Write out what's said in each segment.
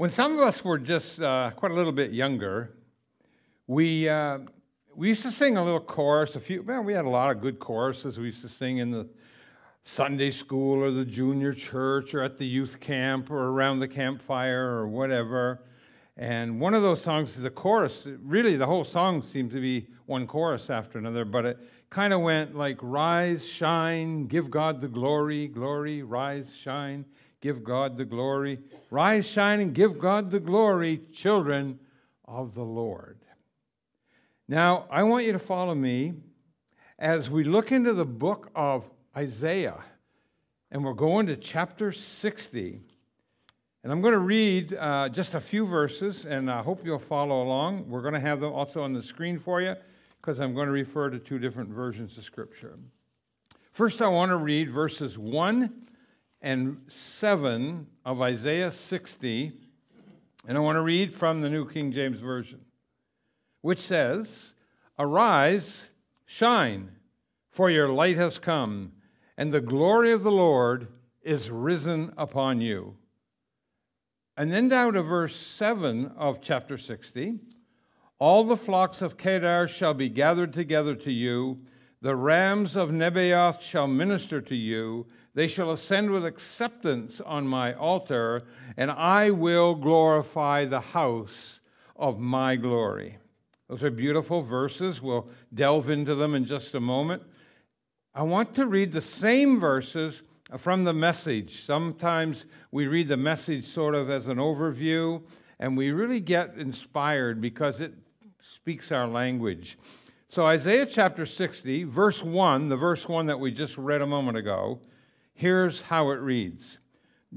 When some of us were just uh, quite a little bit younger, we, uh, we used to sing a little chorus. A few, well, we had a lot of good choruses we used to sing in the Sunday school or the junior church or at the youth camp or around the campfire or whatever. And one of those songs, the chorus, really the whole song seemed to be one chorus after another, but it kind of went like rise, shine, give God the glory, glory, rise, shine, give God the glory. Rise, shine, and give God the glory, children of the Lord. Now, I want you to follow me as we look into the book of Isaiah, and we're going to chapter 60. And I'm going to read uh, just a few verses, and I hope you'll follow along. We're going to have them also on the screen for you because I'm going to refer to two different versions of Scripture. First, I want to read verses 1 and 7 of Isaiah 60, and I want to read from the New King James Version, which says, Arise, shine, for your light has come, and the glory of the Lord is risen upon you. And then down to verse 7 of chapter 60 All the flocks of Kedar shall be gathered together to you, the rams of Nebaioth shall minister to you. They shall ascend with acceptance on my altar, and I will glorify the house of my glory. Those are beautiful verses. We'll delve into them in just a moment. I want to read the same verses from the message. Sometimes we read the message sort of as an overview, and we really get inspired because it speaks our language. So, Isaiah chapter 60, verse 1, the verse 1 that we just read a moment ago, here's how it reads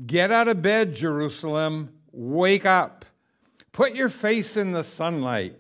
Get out of bed, Jerusalem, wake up, put your face in the sunlight.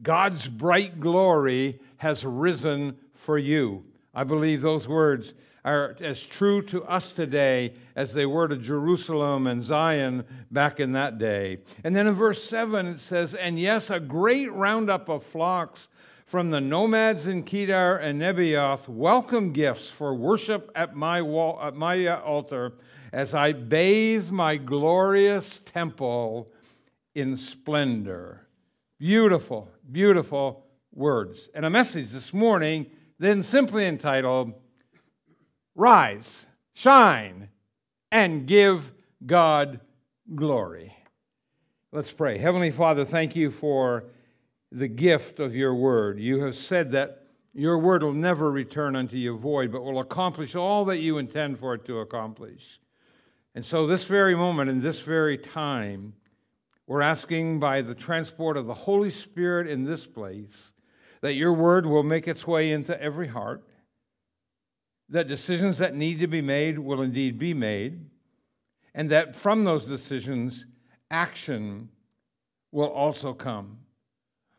God's bright glory has risen for you. I believe those words are as true to us today as they were to Jerusalem and Zion back in that day. And then in verse 7, it says, And yes, a great roundup of flocks from the nomads in Kedar and Nebaioth welcome gifts for worship at my, wall, at my uh, altar as I bathe my glorious temple in splendor. Beautiful, beautiful words. And a message this morning, then simply entitled, rise, shine, and give God glory. Let's pray. Heavenly Father, thank you for the gift of your word. You have said that your word will never return unto you void, but will accomplish all that you intend for it to accomplish. And so, this very moment, in this very time, we're asking by the transport of the Holy Spirit in this place that your word will make its way into every heart that decisions that need to be made will indeed be made, and that from those decisions, action will also come.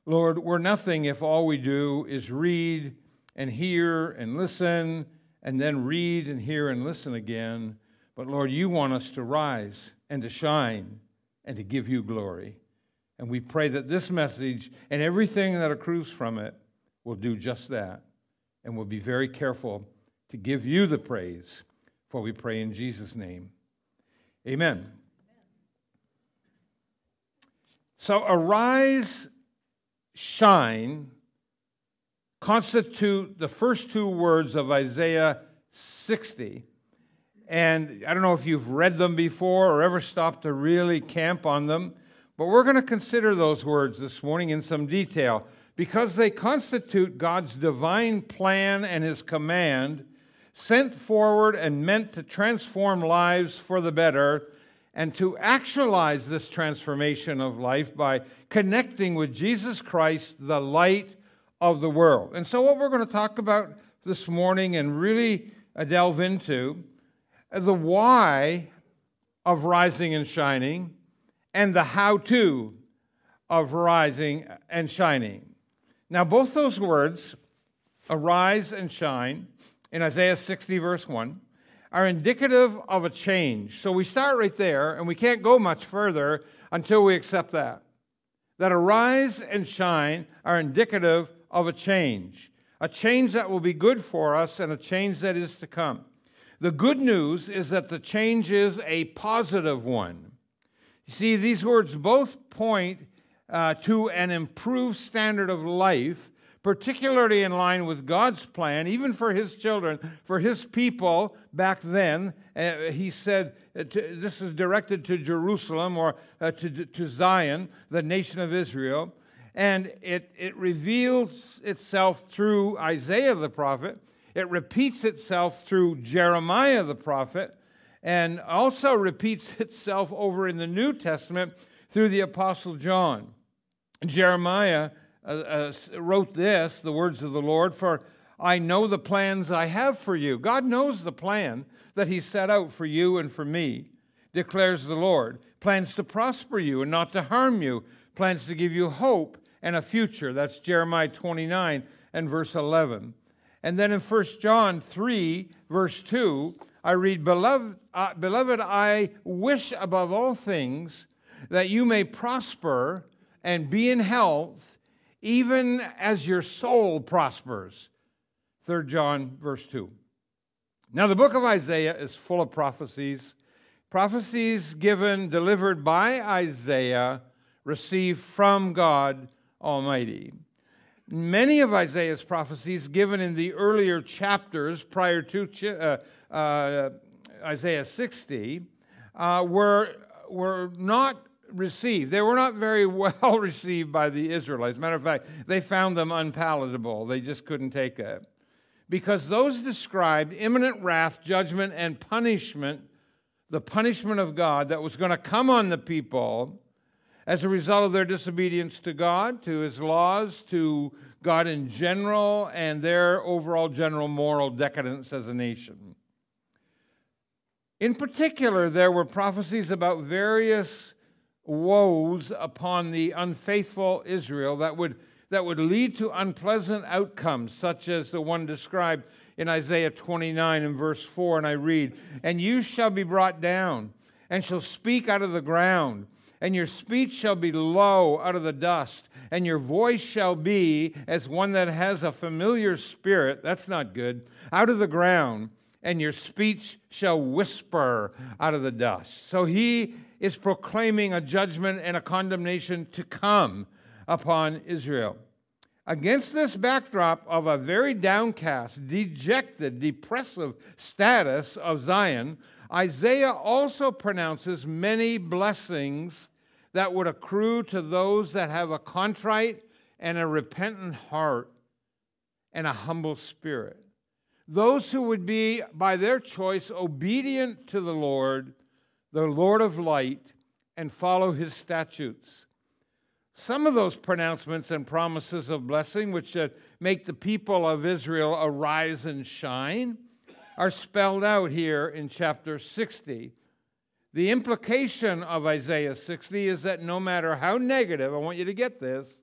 Lord, we're nothing if all we do is read and hear and listen, and then read and hear and listen again. But Lord, you want us to rise and to shine and to give you glory. And we pray that this message and everything that accrues from it will do just that. And we'll be very careful to give you the praise, for we pray in Jesus' name. Amen. So, arise, shine constitute the first two words of Isaiah 60. And I don't know if you've read them before or ever stopped to really camp on them, but we're going to consider those words this morning in some detail because they constitute God's divine plan and his command sent forward and meant to transform lives for the better and to actualize this transformation of life by connecting with Jesus Christ, the light of the world. And so, what we're going to talk about this morning and really uh, delve into the why of rising and shining and the how to of rising and shining. Now, both those words, arise and shine, in Isaiah 60, verse 1, are indicative of a change. So we start right there, and we can't go much further until we accept that. That arise and shine are indicative of a change, a change that will be good for us and a change that is to come. The good news is that the change is a positive one. You see, these words both point uh, to an improved standard of life, particularly in line with God's plan, even for his children, for his people back then. Uh, he said, uh, to, this is directed to Jerusalem or uh, to, to Zion, the nation of Israel. And it, it reveals itself through Isaiah the prophet. It repeats itself through Jeremiah the prophet, and also repeats itself over in the New Testament through the Apostle John. Jeremiah uh, uh, wrote this, the words of the Lord, for I know the plans I have for you. God knows the plan that He set out for you and for me, declares the Lord. Plans to prosper you and not to harm you, plans to give you hope and a future. That's Jeremiah 29 and verse 11. And then in 1 John 3, verse 2, I read, Beloved, uh, Beloved, I wish above all things that you may prosper and be in health, even as your soul prospers. 3 John, verse 2. Now, the book of Isaiah is full of prophecies. Prophecies given, delivered by Isaiah, received from God Almighty. Many of Isaiah's prophecies given in the earlier chapters prior to uh, uh, Isaiah 60 uh, were, were not received. They were not very well received by the Israelites. Matter of fact, they found them unpalatable. They just couldn't take it. Because those described imminent wrath, judgment, and punishment, the punishment of God that was going to come on the people as a result of their disobedience to God, to his laws, to God in general, and their overall general moral decadence as a nation. In particular, there were prophecies about various woes upon the unfaithful Israel that would, that would lead to unpleasant outcomes, such as the one described in Isaiah 29 and verse 4. And I read, And you shall be brought down, and shall speak out of the ground and your speech shall be low out of the dust, and your voice shall be as one that has a familiar spirit. That's not good. Out of the ground, and your speech shall whisper out of the dust. So he is proclaiming a judgment and a condemnation to come upon Israel. Against this backdrop of a very downcast, dejected, depressive status of Zion, Isaiah also pronounces many blessings that would accrue to those that have a contrite and a repentant heart and a humble spirit. Those who would be, by their choice, obedient to the Lord, the Lord of light, and follow his statutes. Some of those pronouncements and promises of blessing, which make the people of Israel arise and shine, are spelled out here in chapter 60 the implication of Isaiah 60 is that no matter how negative, I want you to get this,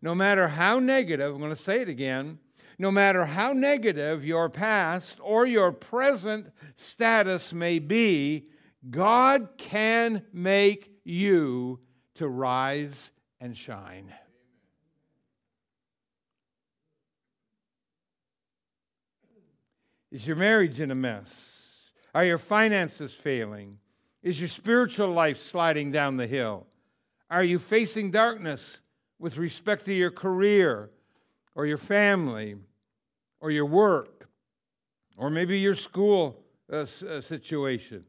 no matter how negative, I'm going to say it again, no matter how negative your past or your present status may be, God can make you to rise and shine. Is your marriage in a mess? Are your finances failing? Is your spiritual life sliding down the hill? Are you facing darkness with respect to your career or your family or your work or maybe your school uh, uh, situation?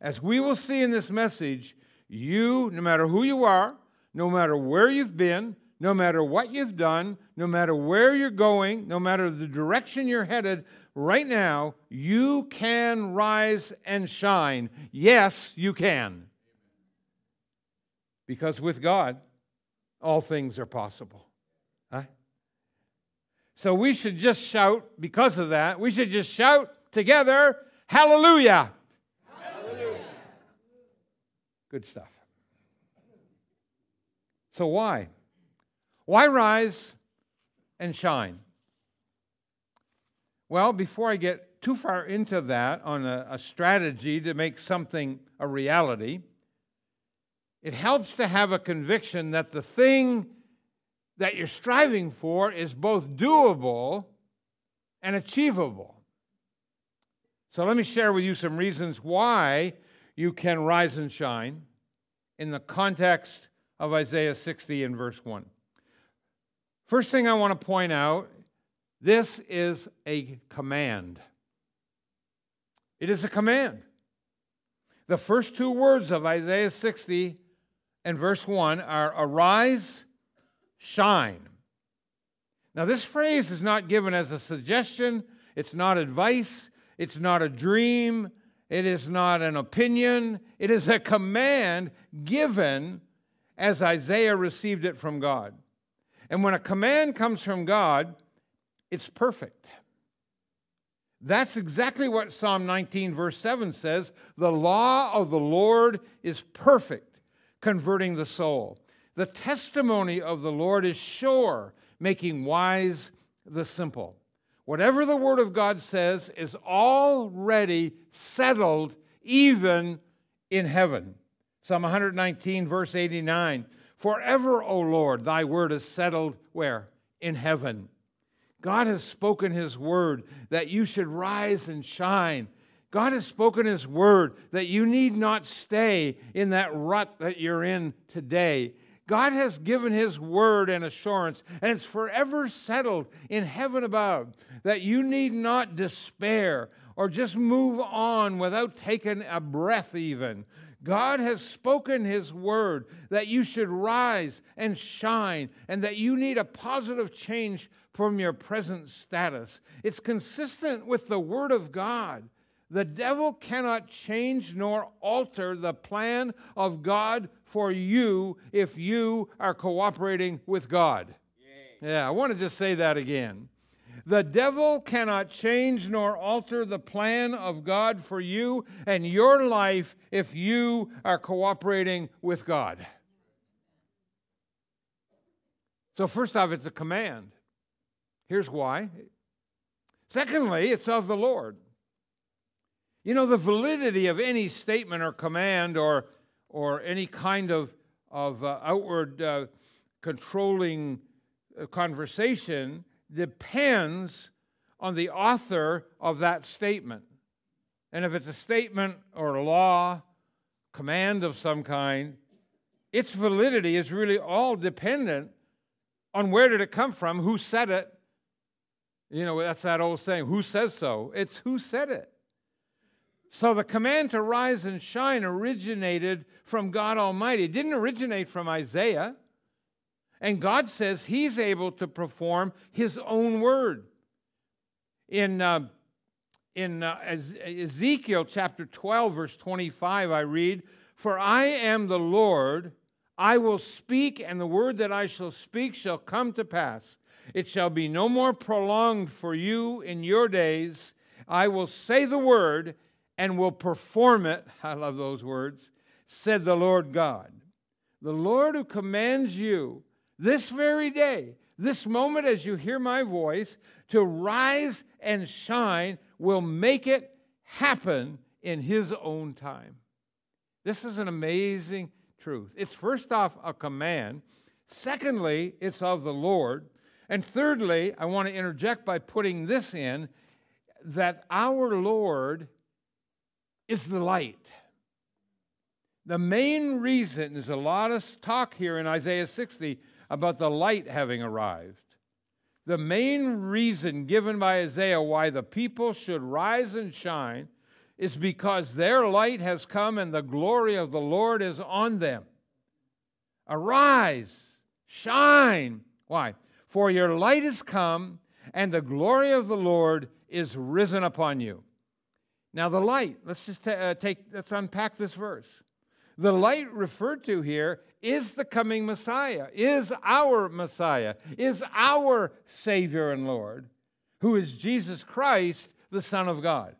As we will see in this message, you, no matter who you are, no matter where you've been, no matter what you've done, no matter where you're going, no matter the direction you're headed, right now, you can rise and shine. Yes, you can. Because with God, all things are possible. Huh? So we should just shout, because of that, we should just shout together, Hallelujah! Hallelujah. Good stuff. So, why? Why rise and shine? Well, before I get too far into that on a, a, strategy to make something a reality, it helps to have a conviction that the thing that you're striving for is both doable and achievable. So let me share with you some reasons why you can rise and shine. in the context of Isaiah 60 and verse 1. First thing I want to point out this is a command. It is a command. The first two words of Isaiah 60 and verse 1 are arise, shine. Now, this phrase is not given as a suggestion, it's not advice, it's not a dream, it is not an opinion, it is a command given as Isaiah received it from God. And when a command comes from God, it's perfect. That's exactly what Psalm 19, verse 7 says. The law of the Lord is perfect, converting the soul. The testimony of the Lord is sure, making wise the simple. Whatever the Word of God says is already settled, even in heaven. Psalm 119, verse 89 Forever, O Lord, thy word is settled where? In heaven. God has spoken his word that you should rise and shine. God has spoken his word that you need not stay in that rut that you're in today. God has given his word and assurance, and it's forever settled in heaven above that you need not despair or just move on without taking a breath, even. God has spoken His word that you should rise and shine and that you need a positive change from your present status. It's consistent with the word of God. The devil cannot change nor alter the plan of God for you if you are cooperating with God. Yeah, I want to just say that again. The devil cannot change nor alter the plan of God for you and your life if you are cooperating with God. So, first off, it's a command. Here's why. Secondly, it's of the Lord. You know, the validity of any statement or command or, or any kind of, of uh, outward uh, controlling uh, conversation depends on the author of that statement. And if it's a statement or a law, command of some kind, its validity is really all dependent on where did it come from, who said it. You know, that's that old saying, who says so? It's who said it. So the command to rise and shine originated from God Almighty. It didn't originate from Isaiah. And God says He's able to perform His own word. In, uh, in uh, Ezekiel chapter 12, verse 25, I read, For I am the Lord, I will speak, and the word that I shall speak shall come to pass. It shall be no more prolonged for you in your days. I will say the word and will perform it. I love those words, said the Lord God. The Lord who commands you this very day, this moment as you hear my voice, to rise and shine will make it happen in His own time. This is an amazing truth. It's first off a command, secondly, it's of the Lord. And thirdly, I want to interject by putting this in that our Lord is the light. The main reason, there's a lot of talk here in Isaiah 60 about the light having arrived. The main reason given by Isaiah why the people should rise and shine is because their light has come and the glory of the Lord is on them. Arise, shine. Why? For your light is come and the glory of the Lord is risen upon you. Now, the light, let's just uh, take, let's unpack this verse. The light referred to here is the coming Messiah, is our Messiah, is our Savior and Lord, who is Jesus Christ, the Son of God.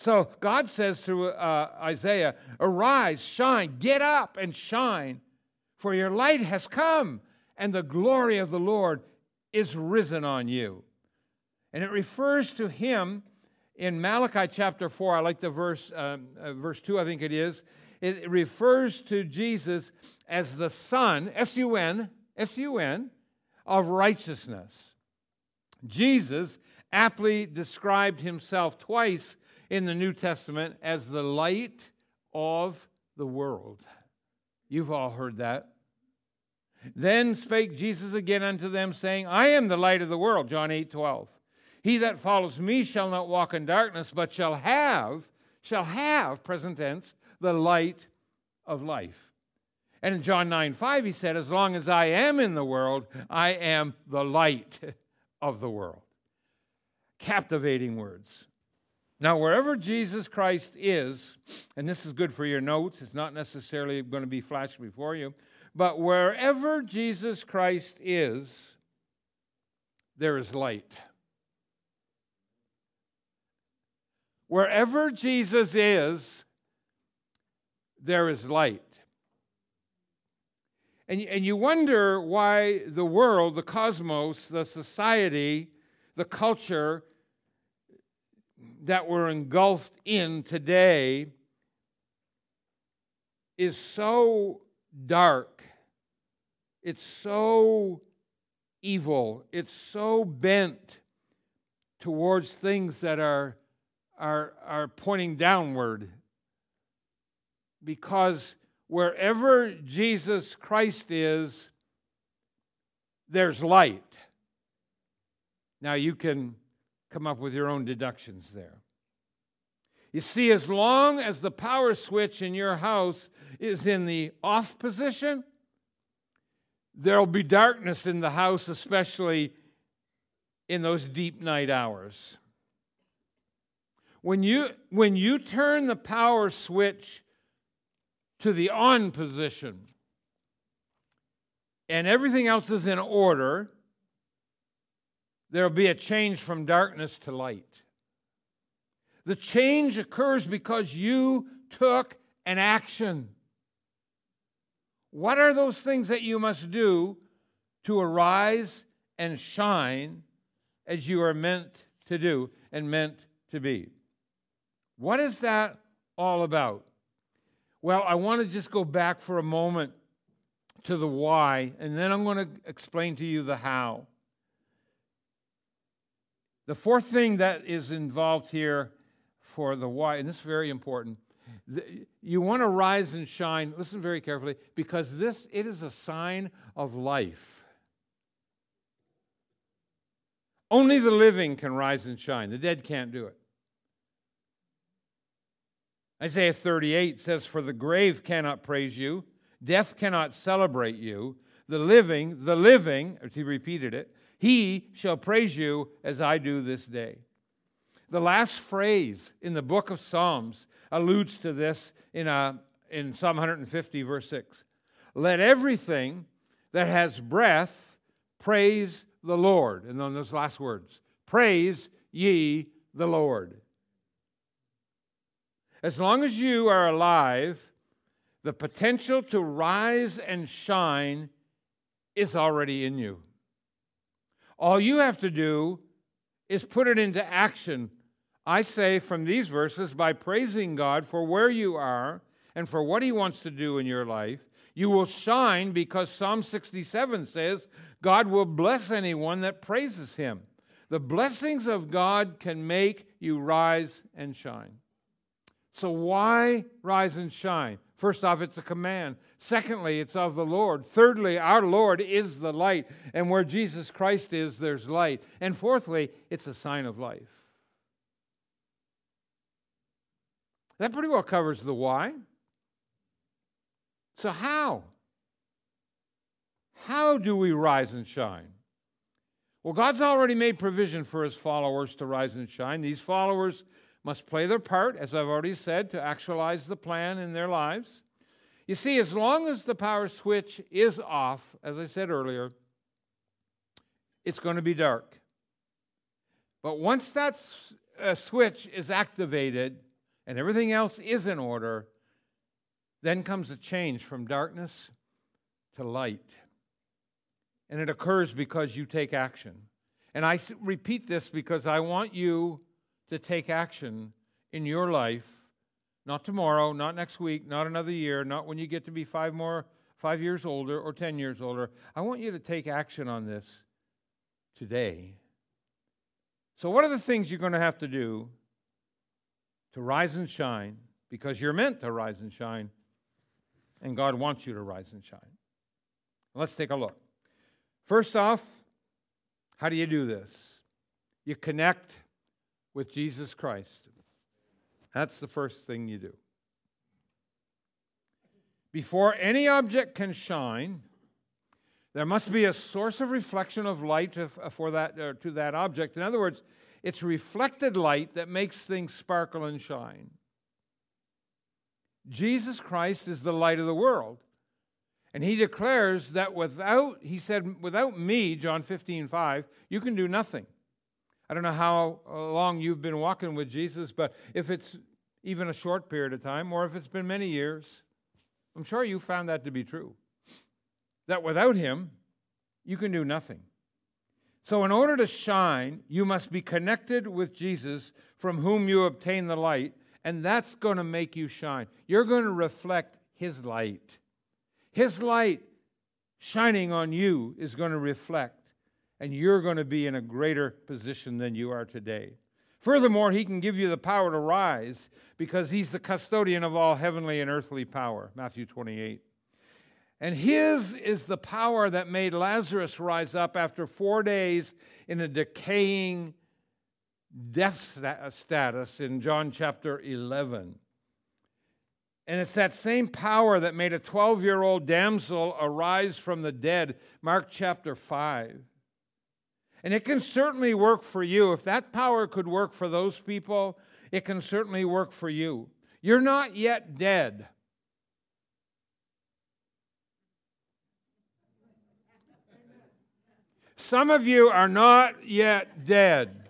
So God says through uh, Isaiah, Arise, shine, get up and shine, for your light has come, and the glory of the Lord is risen on you. And it refers to him in Malachi chapter 4. I like the verse, um, uh, verse 2, I think it is it refers to Jesus as the Son, S U N, S U N, of righteousness. Jesus aptly described himself twice in the New Testament as the light of the world. You've all heard that. Then spake Jesus again unto them, saying, I am the light of the world. John 8 12. He that follows me shall not walk in darkness, but shall have, shall have, present tense, the light of life. And in John 9 5, he said, As long as I am in the world, I am the light of the world. Captivating words. Now, wherever Jesus Christ is, and this is good for your notes, it's not necessarily going to be flashed before you, but wherever Jesus Christ is, there is light. Wherever Jesus is, there is light. And, and you wonder why the world, the cosmos, the society, the culture that we're engulfed in today is so dark. It's so evil. It's so bent towards things that are, are, are pointing downward. Because wherever Jesus Christ is, there's light. Now you can come up with your own deductions there. You see, as long as the power switch in your house is in the off position, there'll be darkness in the house, especially in those deep night hours. When you, when you turn the power switch to the on position and everything else is in order, there'll be a change from darkness to light. The change occurs because you took an action. What are those things that you must do to arise and shine as you are meant to do and meant to be? What is that all about? Well, I want to just go back for a moment to the why, and then I'm going to explain to you the how. The fourth thing that is involved here for the why, and this is very important. You want to rise and shine, listen very carefully, because this it is a sign of life. Only the living can rise and shine. The dead can't do it. Isaiah 38 says, For the grave cannot praise you, death cannot celebrate you. The living, the living, he repeated it, he shall praise you as I do this day. The last phrase in the book of Psalms alludes to this in, a, uh, in Psalm 150, verse 6. Let everything that has breath praise the Lord. And then those last words Praise ye the Lord. As long as you are alive, the potential to rise and shine is already in you. All you have to do is put it into action I say from these verses by praising God for where you are and for what He wants to do in your life, you will shine because Psalm 67 says, God will bless anyone that praises Him. The blessings of God can make you rise and shine. So, why rise and shine? First off, it's a command. Secondly, it's of the Lord. Thirdly, our Lord is the light, and where Jesus Christ is, there's light. And fourthly, it's a sign of life. That pretty well covers the why. So, how? How do we rise and shine? Well, God's already made provision for his followers to rise and shine. These followers must play their part, as I've already said, to actualize the plan in their lives. You see, as long as the power switch is off, as I said earlier, it's going to be dark. But once that uh, switch is activated, and everything else is in order, then comes a change from darkness to light. And it occurs because you take action. And I repeat this because I want you to take action in your life, not tomorrow, not next week, not another year, not when you get to be five more, five years older or 10 years older. I want you to take action on this today. So, what are the things you're going to have to do to rise and shine because you're meant to rise and shine And God wants you to rise and shine. Let's take a look. First off, how do you do this? You connect with Jesus Christ. That's the first thing you do. Before any object can shine, there must be a source of reflection of light for that, uh, to that object. In other words, it's reflected light that makes things sparkle and shine. Jesus Christ is the light of the world. And he declares that without, he said, without me, John 15, 5, you can do nothing. I don't know how long you've been walking with Jesus, but if it's even a short period of time, or if it's been many years, I'm sure you found that to be true. That without him, you can do nothing. So, in order to shine, you must be connected with Jesus, from whom you obtain the light, and that's going to make you shine. You're going to reflect his light. His light shining on you is going to reflect, and you're going to be in a greater position than you are today. Furthermore, he can give you the power to rise because he's the custodian of all heavenly and earthly power. Matthew 28. And his is the power that made Lazarus rise up after four days in a decaying death status in John chapter 11. And it's that same power that made a 12 year old damsel arise from the dead, Mark chapter 5. And it can certainly work for you. If that power could work for those people, it can certainly work for you. You're not yet dead. Some of you are not yet dead.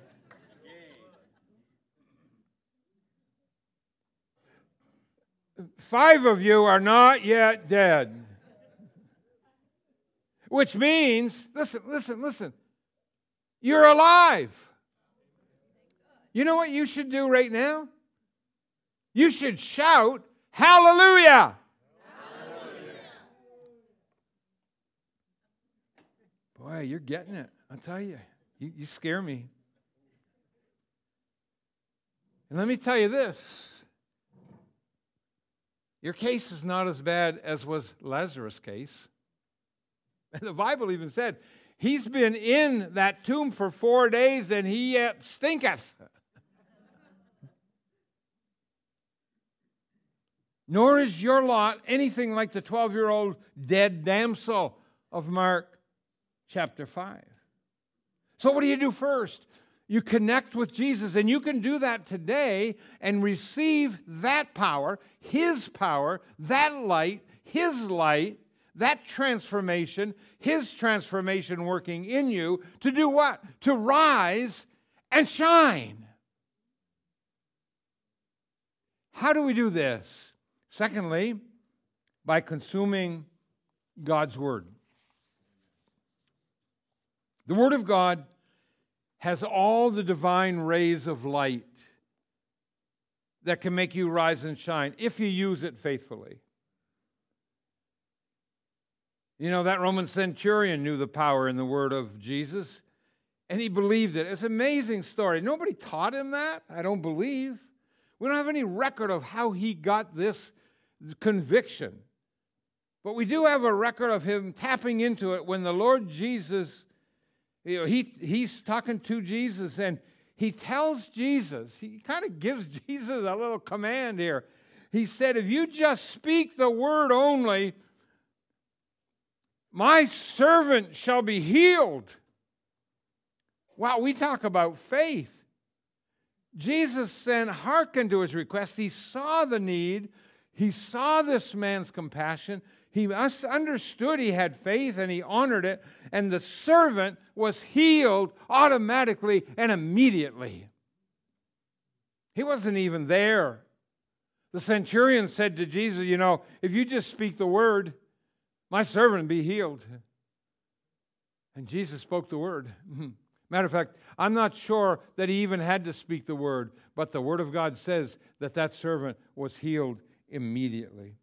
Five of you are not yet dead. Which means, listen, listen, listen, you're alive. You know what you should do right now? You should shout, Hallelujah! Hallelujah. Boy, you're getting it. I'll tell you, you, you scare me. And let me tell you this your case is not as bad as was Lazarus' case. And the Bible even said He's been in that tomb for four days and he yet stinketh. Nor is your lot anything like the 12 year old dead damsel of Mark chapter 5. So, what do you do first? You connect with Jesus, and you can do that today and receive that power, His power, that light, His light, that transformation, His transformation working in you to do what? To rise and shine. How do we do this? Secondly, by consuming God's Word. The Word of God has all the divine rays of light that can make you rise and shine if you use it faithfully. You know, that Roman centurion knew the power in the word of Jesus, and he believed it. It's an amazing story. Nobody taught him that, I don't believe. We don't have any record of how he got this conviction. But we do have a record of him tapping into it when the Lord Jesus, you know, he, he's talking to Jesus and he tells Jesus, he kind of gives Jesus a little command here. He said, If you just speak the word only, my servant shall be healed. Wow, we talk about faith. Jesus then hearkened to his request. He saw the need, he saw this man's compassion. He understood he had faith and he honored it, and the servant was healed automatically and immediately. He wasn't even there. The centurion said to Jesus, You know, if you just speak the word, my servant be healed. And Jesus spoke the word. Matter of fact, I'm not sure that he even had to speak the word, but the word of God says that that servant was healed immediately.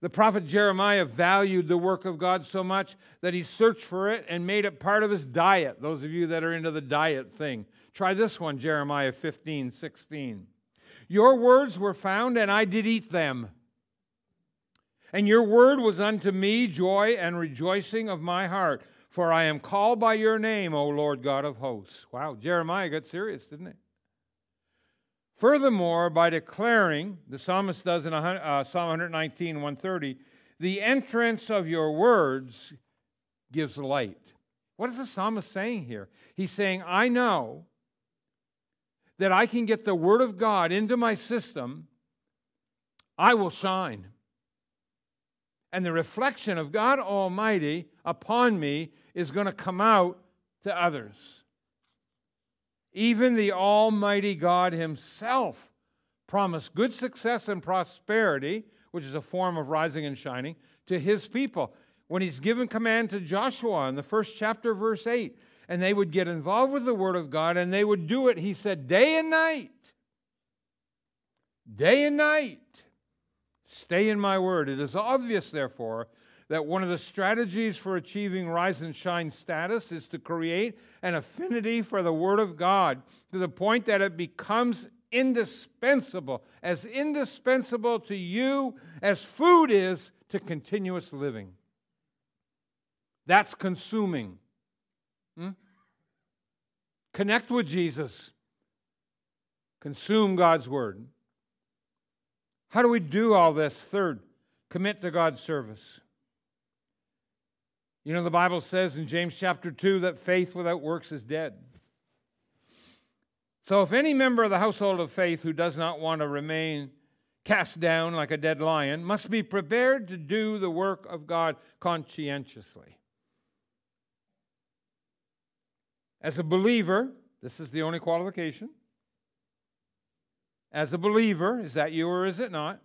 The prophet Jeremiah valued the work of God so much that he searched for it and made it part of his diet. Those of you that are into the diet thing, try this one Jeremiah 15, 16. Your words were found, and I did eat them And your word was unto me joy and rejoicing of my heart, for I am called by your name, O Lord God of hosts. Wow, Jeremiah got serious, didn't it? Furthermore, by declaring, the psalmist does in uh, Psalm 119, 130, the entrance of your words gives light. What is the psalmist saying here? He's saying, I know that I can get the word of God into my system, I will shine. And the reflection of God Almighty upon me is going to come out to others. Even the Almighty God Himself promised good success and prosperity, which is a form of rising and shining, to His people. When He's given command to Joshua in the first chapter, verse 8, and they would get involved with the Word of God and they would do it, He said, day and night. Day and night. Stay in my word. It is obvious, therefore, that one of the strategies for achieving rise and shine status is to create an affinity for the Word of God to the point that it becomes indispensable, as indispensable to you as food is to continuous living. That's consuming. Hmm? Connect with Jesus. Consume God's Word. How do we do all this? Third, commit to God's service. You know, the Bible says in James chapter 2 that faith without works is dead. So, if any member of the household of faith who does not want to remain cast down like a dead lion must be prepared to do the work of God conscientiously. As a believer, this is the only qualification. As a believer, is that you or is it not?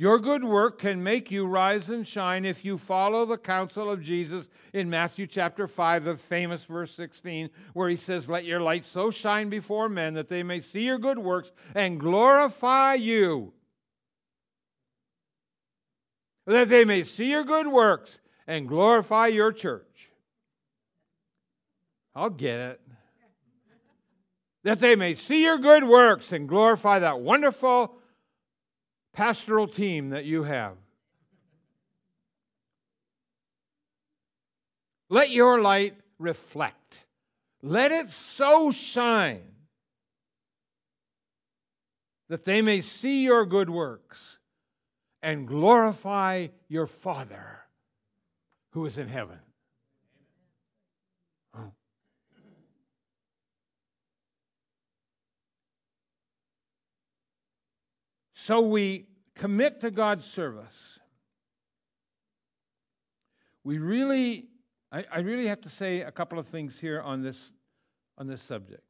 Your good work can make you rise and shine if you follow the counsel of Jesus in Matthew chapter 5, the famous verse 16, where he says, Let your light so shine before men that they may see your good works and glorify you. That they may see your good works and glorify your church. I'll get it. That they may see your good works and glorify that wonderful pastoral team that you have. Let your light reflect. Let it so shine that they may see your good works and glorify your Father who is in heaven. So we commit to God's service. We really, I, I, really have to say a couple of things here on this, on this subject.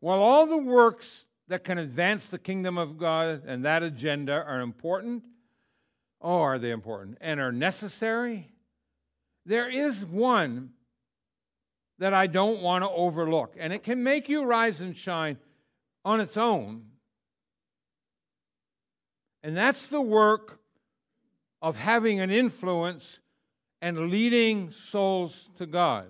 While all the works that can advance the kingdom of God and that agenda are important, oh, are they important, and are necessary, there is one that I don't want to overlook, and it can make you rise and shine on its own. And that's the work of having an influence and leading souls to God.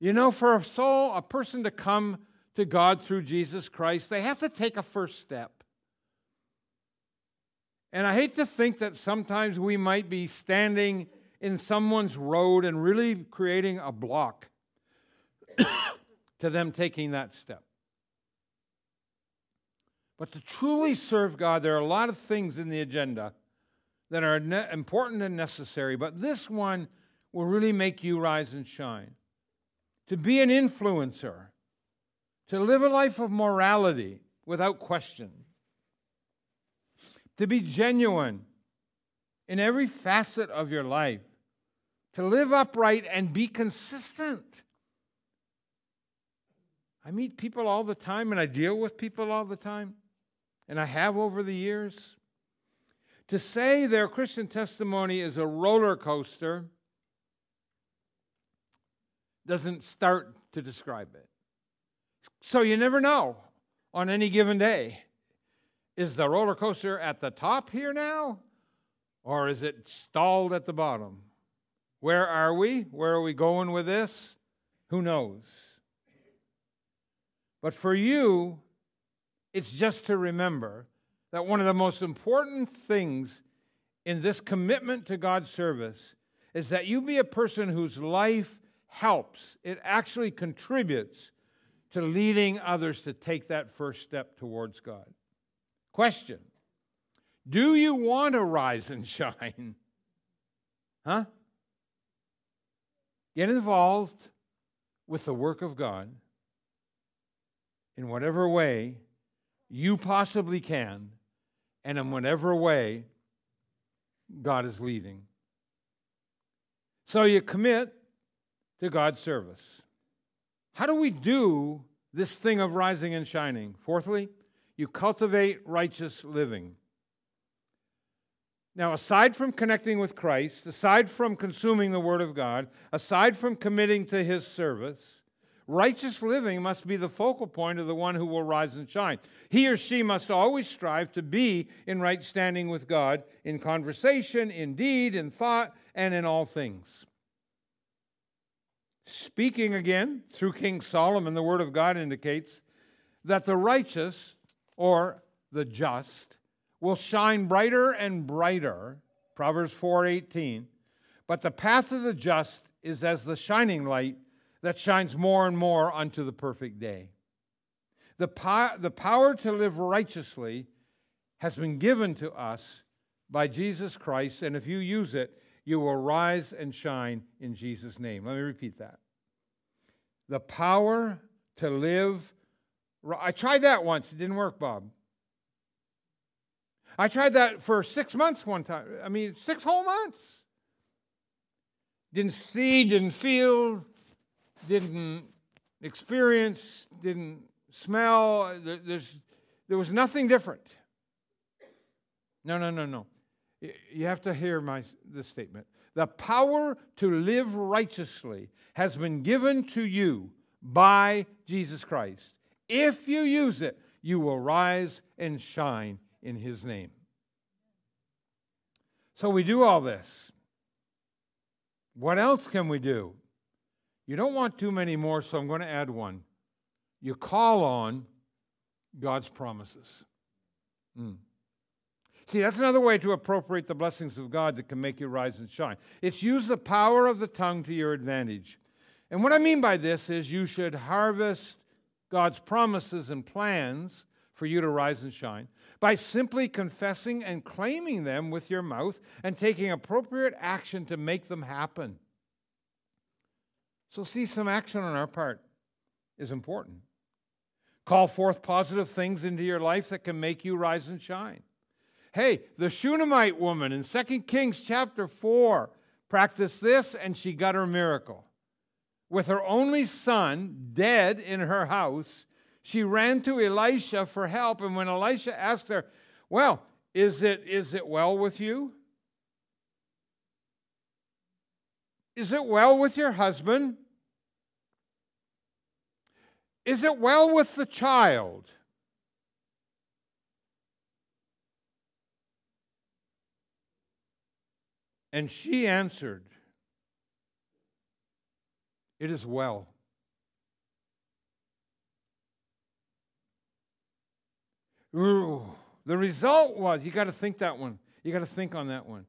You know, for a soul, a person to come to God through Jesus Christ, they have to take a first step. And I hate to think that sometimes we might be standing in someone's road and really creating a block to them taking that step. But to truly serve God, there are a lot of things in the agenda that are ne- important and necessary, but this one will really make you rise and shine. To be an influencer, to live a life of morality without question, to be genuine in every facet of your life, to live upright and be consistent I meet people all the time and I deal with people all the time, and I have over the years. To say their Christian testimony is a roller coaster doesn't start to describe it. So you never know on any given day. Is the roller coaster at the top here now? Or is it stalled at the bottom? Where are we? Where are we going with this? Who knows? But for you, It's just to remember that one of the most important things in this commitment to God's service is that you be a person whose life helps, it actually contributes to leading others to take that first step towards God. Question Do you want to rise and shine? Huh? Get involved with the work of God in whatever way you possibly can, and in whatever way God is leading. So you commit to God's service. How do we do this thing of rising and shining? Fourthly, you cultivate righteous living. Now, aside from connecting with Christ, aside from consuming the Word of God, aside from committing to His service, righteous living must be the focal point of the one who will rise and shine. He or she must always strive to be in right standing with God in conversation, in deed, in thought, and in all things. Speaking again through King Solomon, the Word of God indicates that the righteous or the just will shine brighter and brighter proverbs 4:18 but the path of the just is as the shining light that shines more and more unto the perfect day the, po- the power to live righteously has been given to us by Jesus Christ and if you use it you will rise and shine in Jesus name let me repeat that the power to live I tried that once it didn't work Bob I tried that for six months one time. I mean, six whole months. Didn't see, didn't feel, didn't experience, didn't smell. There's, there was nothing different. No, no, no, no. You have to hear my, this statement. The power to live righteously has been given to you by Jesus Christ. If you use it, you will rise and shine in his name. So we do all this. What else can we do? You don't want too many more, so I'm going to add one. You call on God's promises. Mm. See, that's another way to appropriate the blessings of God that can make you rise and shine. It's use the power of the tongue to your advantage. And what I mean by this is you should harvest God's promises and plans for you to rise and shine by simply confessing and claiming them with your mouth and taking appropriate action to make them happen. So, see, some action on our part is important. Call forth positive things into your life that can make you rise and shine. Hey, the Shunammite woman in 2 Kings chapter 4 practiced this and she got her miracle. With her only son dead in her house, she ran to Elisha for help. And when Elisha asked her, Well, is it, is it well with you? Is it well with your husband? Is it well with the child? And she answered, It is well. The result was, you got to think that one. You got to think on that one.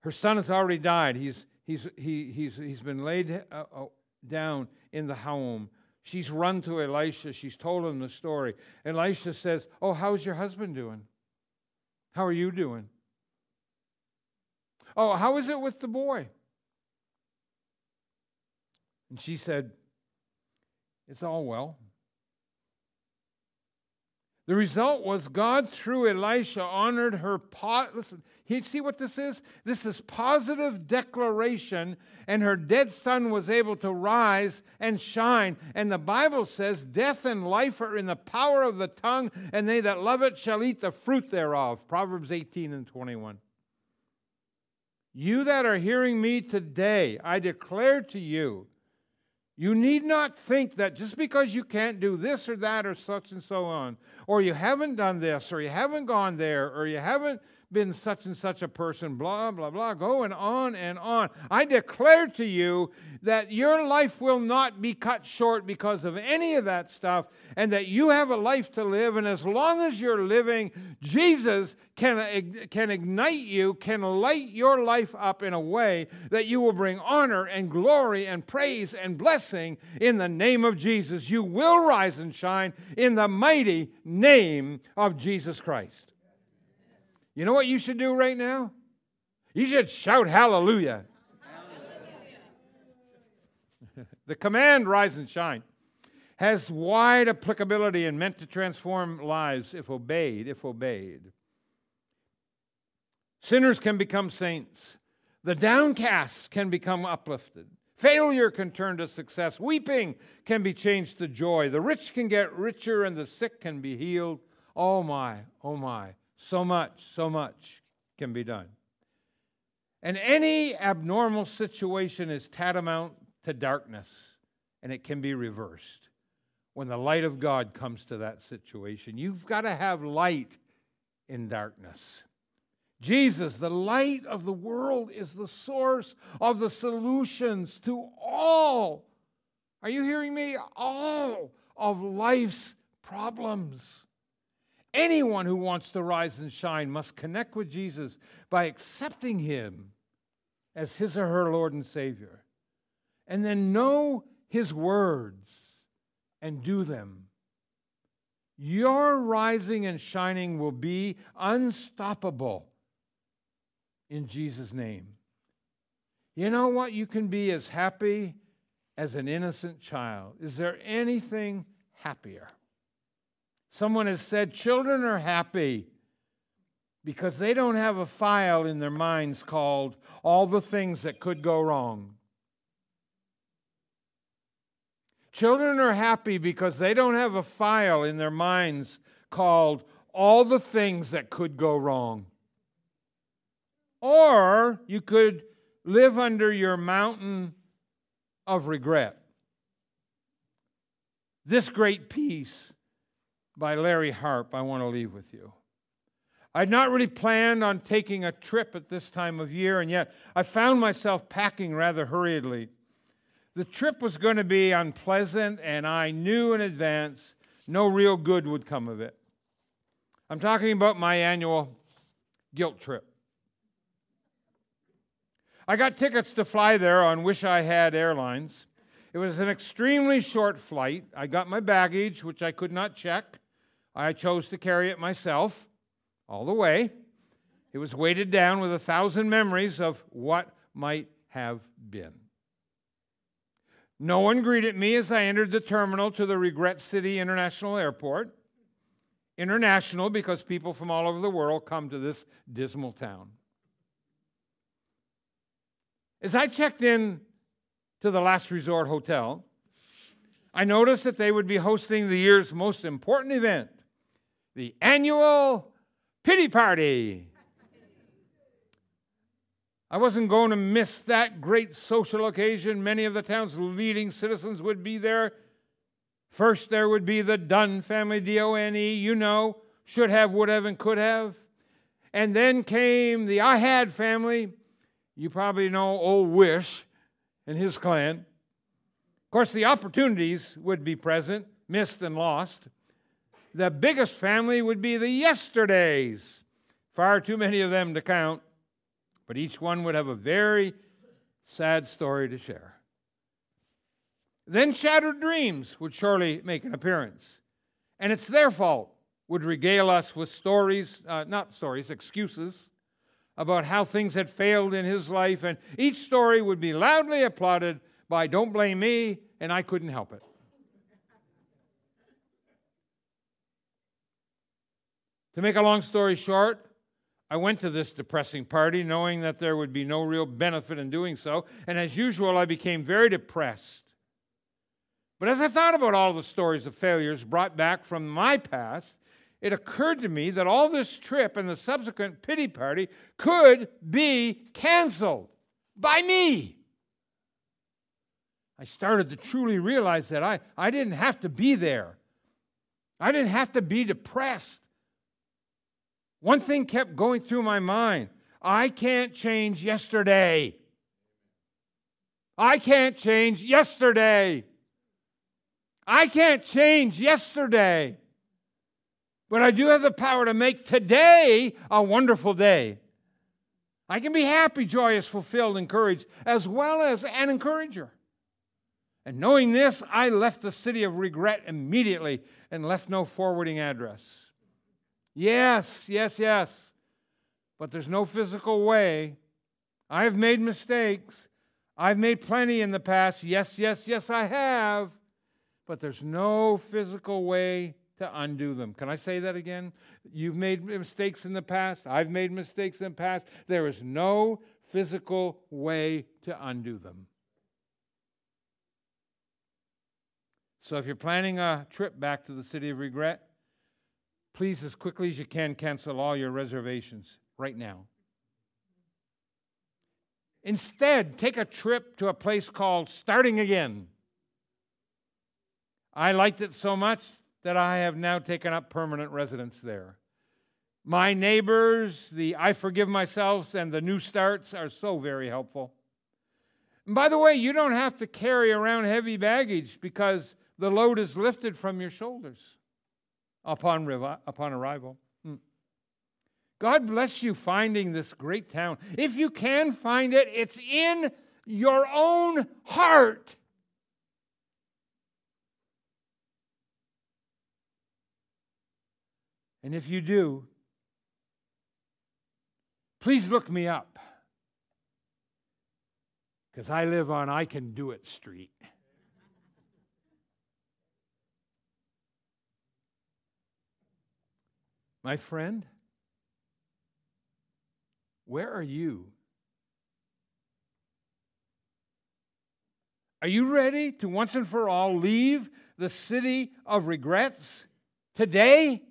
Her son has already died. He's, he's, he, he's, he's been laid uh, uh, down in the home. She's run to Elisha. She's told him the story. Elisha says, Oh, how's your husband doing? How are you doing? Oh, how is it with the boy? And she said, It's all well. The result was God, through Elisha, honored her. Po- Listen, you see what this is? This is positive declaration, and her dead son was able to rise and shine. And the Bible says, Death and life are in the power of the tongue, and they that love it shall eat the fruit thereof. Proverbs 18 and 21. You that are hearing me today, I declare to you you need not think that just because you can't do this or that or such and so on, or you haven't done this, or you haven't gone there, or you haven't been such and such a person, blah, blah, blah, going on and on. I declare to you that your life will not be cut short because of any of that stuff, and that you have a life to live. And as long as you're living, Jesus can, can ignite you, can light your life up in a way that you will bring honor and glory and praise and blessing in the name of Jesus. You will rise and shine in the mighty name of Jesus Christ. You know what you should do right now? You should shout hallelujah. hallelujah. the command, rise and shine, has wide applicability and meant to transform lives if obeyed, if obeyed. Sinners can become saints. The downcast can become uplifted. Failure can turn to success. Weeping can be changed to joy. The rich can get richer and the sick can be healed. Oh my, oh my. So much, so much can be done. And any abnormal situation is tantamount to darkness, and it can be reversed when the light of God comes to that situation. You've got to have light in darkness. Jesus, the light of the world, is the source of the solutions to all. Are you hearing me? All of life's problems. Anyone who wants to rise and shine must connect with Jesus by accepting him as his or her Lord and Savior, and then know his words and do them. Your rising and shining will be unstoppable in Jesus' name. You know what? You can be as happy as an innocent child. Is there anything happier? Someone has said children are happy because they don't have a file in their minds called all the things that could go wrong. Children are happy because they don't have a file in their minds called all the things that could go wrong. Or you could live under your mountain of regret. This great piece by Larry Harp, I want to leave with you. I'd not really planned on taking a trip at this time of year, and yet I found myself packing rather hurriedly. The trip was going to be unpleasant, and I knew in advance no real good would come of it. I'm talking about my annual guilt trip. I got tickets to fly there on Wish I Had Airlines. It was an extremely short flight. I got my baggage, which I could not check. I chose to carry it myself all the way. It was weighted down with a thousand memories of what might have been. No one greeted me as I entered the terminal to the Regret City International Airport. International because people from all over the world come to this dismal town. As I checked in to the Last Resort Hotel, I noticed that they would be hosting the year's most important event the annual pity party. I wasn't going to miss that great social occasion. Many of the town's leading citizens would be there. First, there would be the Done family, D O N E, you know, should have, would have, and could have. And then came the I had family. You probably know old Wish and his clan. Of course, the opportunities would be present, missed and lost the biggest family would be the yesterdays. Far too many of them to count, but each one would have a very sad story to share. Then shattered dreams would surely make an appearance. And it's their fault, would regale us with stories, uh, not stories, excuses about how things had failed in his life. And each story would be loudly applauded by, Don't blame me, and I couldn't help it. To make a long story short, I went to this depressing party knowing that there would be no real benefit in doing so, and as usual, I became very depressed. But as I thought about all the stories of failures brought back from my past, it occurred to me that all this trip and the subsequent pity party could be canceled by me. I started to truly realize that I, I didn't have to be there. I didn't have to be depressed. One thing kept going through my mind I can't change yesterday. I can't change yesterday. I can't change yesterday. But I do have the power to make today a wonderful day. I can be happy, joyous, fulfilled, encouraged, as well as an encourager. And knowing this, I left the city of regret immediately and left no forwarding address. Yes, yes, yes. But there's no physical way. I've made mistakes. I've made plenty in the past. Yes, yes, yes, I have. But there's no physical way to undo them. Can I say that again? You've made mistakes in the past. I've made mistakes in the past. There is no physical way to undo them. So if you're planning a trip back to the city of regret, please, as quickly as you can, cancel all your reservations right now. Instead, take a trip to a place called Starting Again. I liked it so much that I have now taken up permanent residence there. My neighbors, the I Forgive Myself, and the New Starts are so very helpful. And by the way, you don't have to carry around heavy baggage because the load is lifted from your shoulders upon, upon arrival. Hmm. God bless you finding this great town. If you can find it, it's in your own heart. And if you do, please look me up because I live on I Can Do It Street. My friend, where are you? Are you ready to once and for all leave the city of regrets today?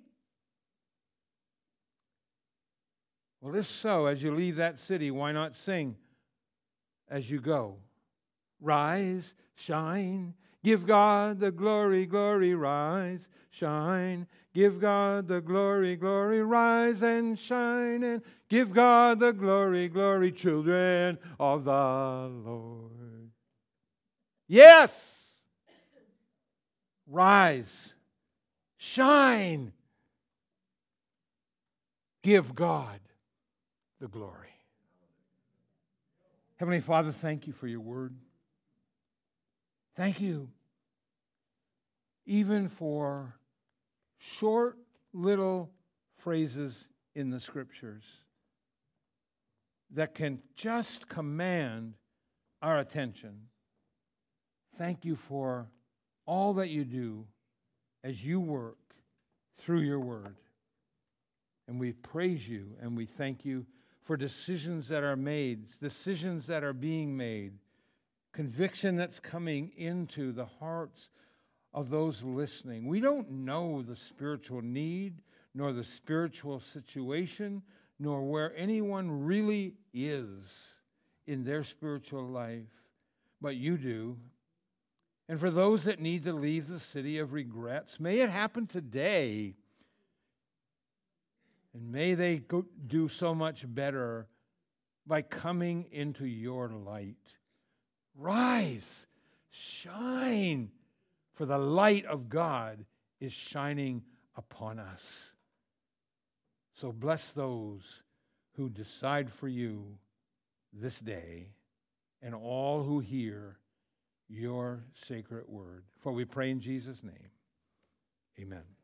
Well, if so, as you leave that city, why not sing as you go? Rise, shine, give God the glory, glory, rise, shine, Give God the glory, glory, rise and shine, and give God the glory, glory, children of the Lord. Yes! Rise, shine, give God the glory. Heavenly Father, thank you for your word. Thank you even for short little phrases in the scriptures that can just command our attention. Thank you for all that you do as you work through your word. And we praise you and we thank you for decisions that are made, decisions that are being made, conviction that's coming into the hearts of those listening. We don't know the spiritual need, nor the spiritual situation, nor where anyone really is in their spiritual life, but you do. And for those that need to leave the city of regrets, may it happen today. And may they do so much better by coming into your light. Rise, shine for the light of God is shining upon us. So bless those who decide for you this day and all who hear your sacred word. For we pray in Jesus' name. Amen.